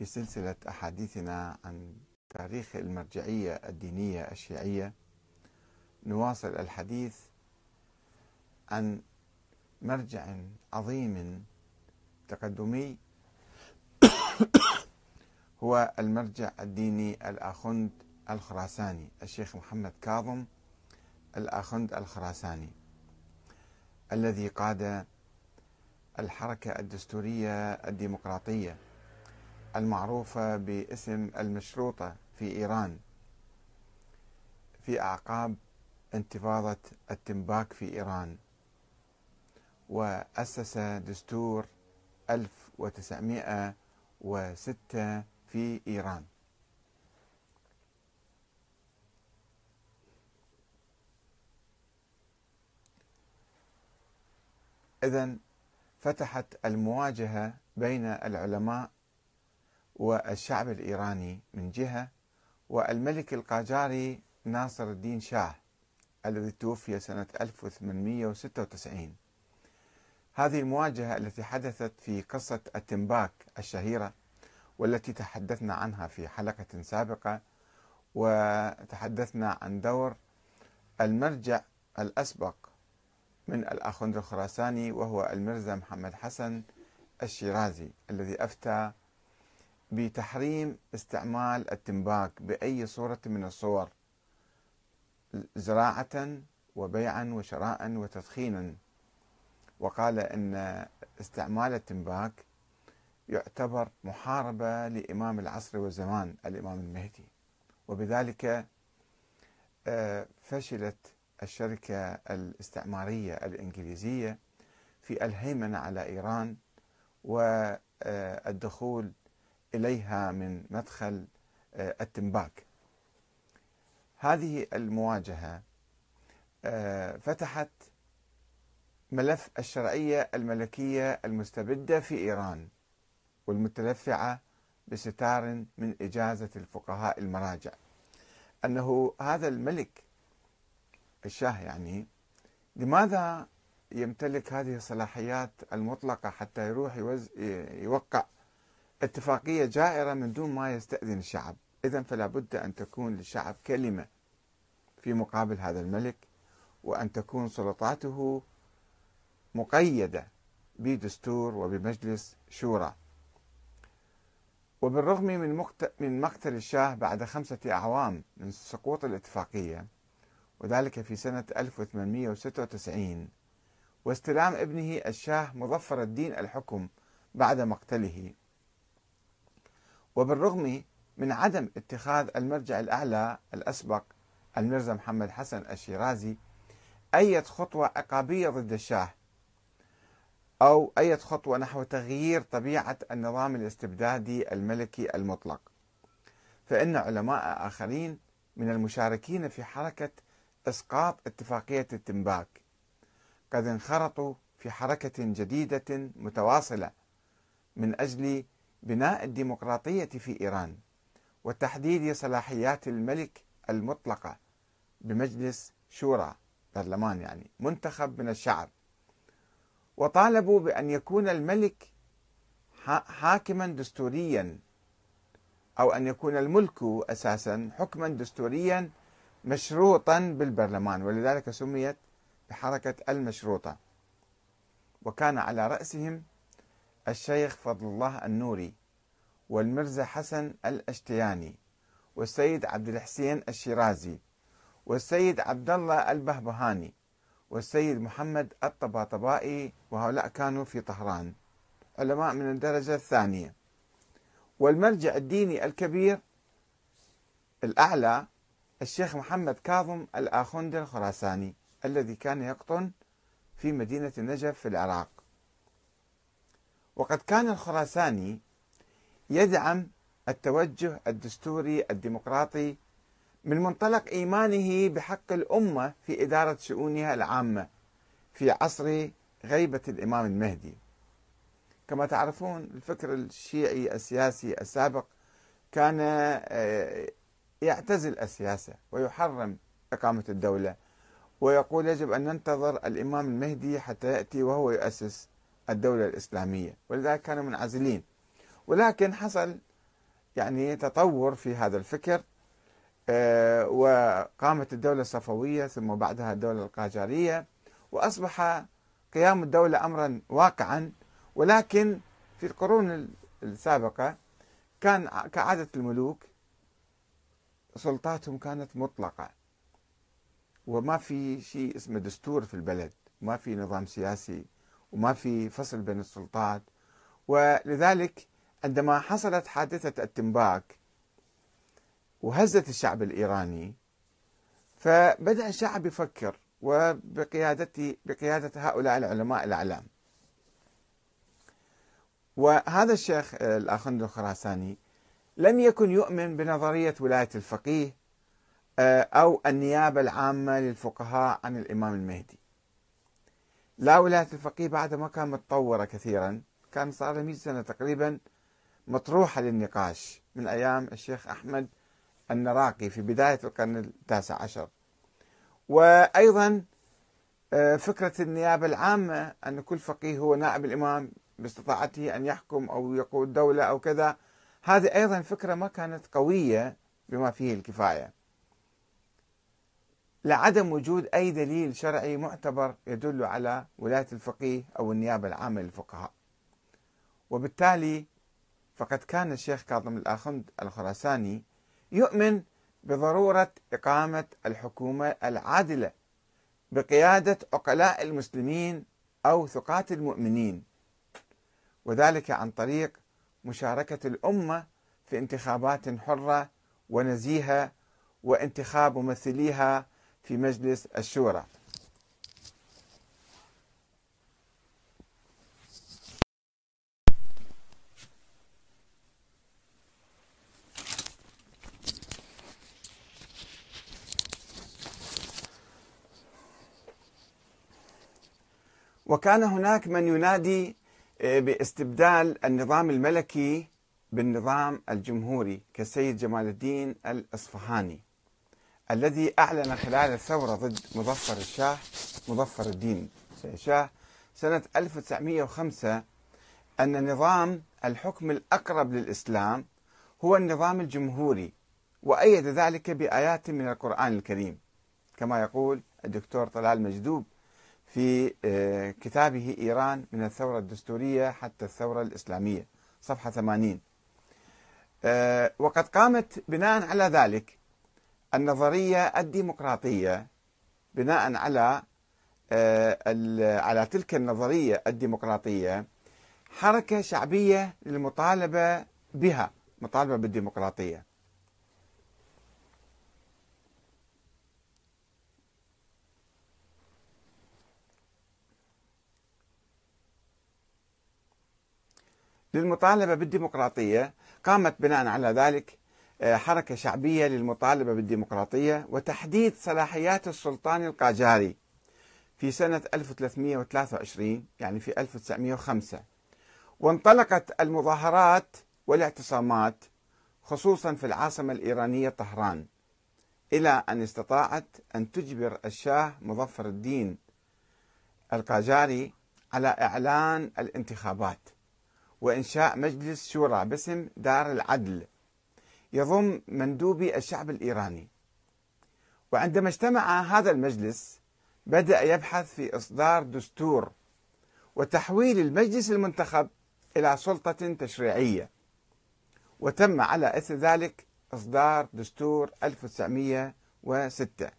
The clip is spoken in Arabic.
في سلسلة أحاديثنا عن تاريخ المرجعية الدينية الشيعية نواصل الحديث عن مرجع عظيم تقدمي هو المرجع الديني الآخند الخراساني الشيخ محمد كاظم الآخند الخراساني الذي قاد الحركة الدستورية الديمقراطية. المعروفة باسم المشروطة في إيران في أعقاب انتفاضة التنباك في إيران وأسس دستور 1906 في إيران. إذا فتحت المواجهة بين العلماء والشعب الإيراني من جهة والملك القاجاري ناصر الدين شاه الذي توفي سنة 1896 هذه المواجهة التي حدثت في قصة التنباك الشهيرة والتي تحدثنا عنها في حلقة سابقة وتحدثنا عن دور المرجع الأسبق من الأخوند الخراساني وهو المرزا محمد حسن الشيرازي الذي أفتى بتحريم استعمال التنباك بأي صورة من الصور زراعة وبيعا وشراء وتدخينا. وقال إن استعمال التنباك يعتبر محاربة لإمام العصر والزمان الإمام المهدي. وبذلك آه، فشلت الشركة الاستعمارية الإنجليزية في الهيمنة على إيران والدخول إليها من مدخل آه، التنباك. هذه المواجهة آه، فتحت ملف الشرعية الملكية المستبدة في إيران والمتلفعة بستار من إجازة الفقهاء المراجع. أنه هذا الملك الشاه يعني لماذا يمتلك هذه الصلاحيات المطلقة حتى يروح يوقع اتفاقية جائرة من دون ما يستأذن الشعب. إذا فلا بد أن تكون للشعب كلمة في مقابل هذا الملك وأن تكون سلطاته مقيدة بدستور وبمجلس شورى. وبالرغم من من مقتل الشاه بعد خمسة أعوام من سقوط الاتفاقية وذلك في سنة 1896 واستلام ابنه الشاه مظفر الدين الحكم بعد مقتله. وبالرغم من عدم اتخاذ المرجع الأعلى الأسبق المرزا محمد حسن الشيرازي أي خطوة عقابية ضد الشاه أو أي خطوة نحو تغيير طبيعة النظام الاستبدادي الملكي المطلق. فإن علماء آخرين من المشاركين في حركة إسقاط اتفاقية التنباك قد انخرطوا في حركة جديدة متواصلة من أجل بناء الديمقراطية في إيران وتحديد صلاحيات الملك المطلقة بمجلس شورى برلمان يعني منتخب من الشعب. وطالبوا بأن يكون الملك حاكما دستوريا أو أن يكون الملك أساسا حكما دستوريا مشروطا بالبرلمان ولذلك سميت بحركة المشروطة. وكان على رأسهم الشيخ فضل الله النوري والمرزا حسن الأشتياني والسيد عبد الحسين الشيرازي والسيد عبد الله البهبهاني والسيد محمد الطباطبائي وهؤلاء كانوا في طهران علماء من الدرجة الثانية. والمرجع الديني الكبير الأعلى الشيخ محمد كاظم الآخوندي الخراساني الذي كان يقطن في مدينة النجف في العراق. وقد كان الخراساني يدعم التوجه الدستوري الديمقراطي من منطلق إيمانه بحق الأمة في إدارة شؤونها العامة في عصر غيبة الإمام المهدي. كما تعرفون الفكر الشيعي السياسي السابق كان آه، يعتزل السياسة ويحرم إقامة الدولة ويقول يجب أن ننتظر الإمام المهدي حتى يأتي وهو يؤسس الدولة الإسلامية ولذلك كانوا منعزلين. ولكن حصل يعني تطور في هذا الفكر آه، وقامت الدولة الصفوية ثم بعدها الدولة القاجارية وأصبح قيام الدولة أمرا واقعا. ولكن في القرون السابقة كان كعادة الملوك سلطاتهم كانت مطلقة. وما في شيء اسمه دستور في البلد ما في نظام سياسي وما في فصل بين السلطات. ولذلك عندما حصلت حادثة التنباك وهزت الشعب الإيراني فبدأ الشعب يفكر وبقيادة بقيادة هؤلاء العلماء الأعلام. وهذا الشيخ الأخند الخراساني لم يكن يؤمن بنظرية ولاية الفقيه أو النيابة العامة للفقهاء عن الإمام المهدي. لا ولاية الفقيه بعد ما كان متطورة كثيرا كان صار له 100 سنة تقريبا مطروحة للنقاش من أيام الشيخ أحمد النراقي في بداية القرن التاسع عشر. وأيضا آه، فكرة النيابة العامة أن كل فقيه هو نائب الإمام باستطاعته أن يحكم أو يقود دولة أو كذا هذه أيضا فكرة ما كانت قوية بما فيه الكفاية. لعدم وجود أي دليل شرعي معتبر يدل على ولاية الفقيه أو النيابة العامة للفقهاء. وبالتالي فقد كان الشيخ كاظم الآخند الخراساني يؤمن بضرورة إقامة الحكومة العادلة بقيادة عقلاء المسلمين أو ثقات المؤمنين وذلك عن طريق مشاركة الأمة في انتخابات حرة ونزيهة وانتخاب ممثليها في مجلس الشورى. وكان هناك من ينادي آه، باستبدال النظام الملكي بالنظام الجمهوري كالسيد جمال الدين الإصفهاني. الذي أعلن خلال الثورة ضد مظفر الشاه مظفر الدين الشاه سنة 1905 أن نظام الحكم الأقرب للإسلام هو النظام الجمهوري وأيد ذلك بآيات من القرآن الكريم. كما يقول الدكتور طلال مجذوب في آه، كتابه إيران من الثورة الدستورية حتى الثورة الإسلامية صفحة 80 آه، وقد قامت بناء على ذلك النظرية الديمقراطية بناء على آه، على تلك النظرية الديمقراطية حركة شعبية للمطالبة بها مطالبة بالديمقراطية. للمطالبة بالديمقراطية قامت بناء على ذلك حركة شعبية للمطالبة بالديمقراطية وتحديد صلاحيات السلطان القاجاري في سنة 1323 يعني في 1905 وانطلقت المظاهرات والاعتصامات خصوصا في العاصمة الإيرانية طهران إلى أن استطاعت أن تجبر الشاه مظفر الدين القاجاري على إعلان الانتخابات وإنشاء مجلس شورى باسم دار العدل. يضم مندوبي الشعب الإيراني. وعندما اجتمع هذا المجلس بدأ يبحث في إصدار دستور وتحويل المجلس المنتخب إلى سلطة تشريعية. وتم على إثر ذلك إصدار دستور 1906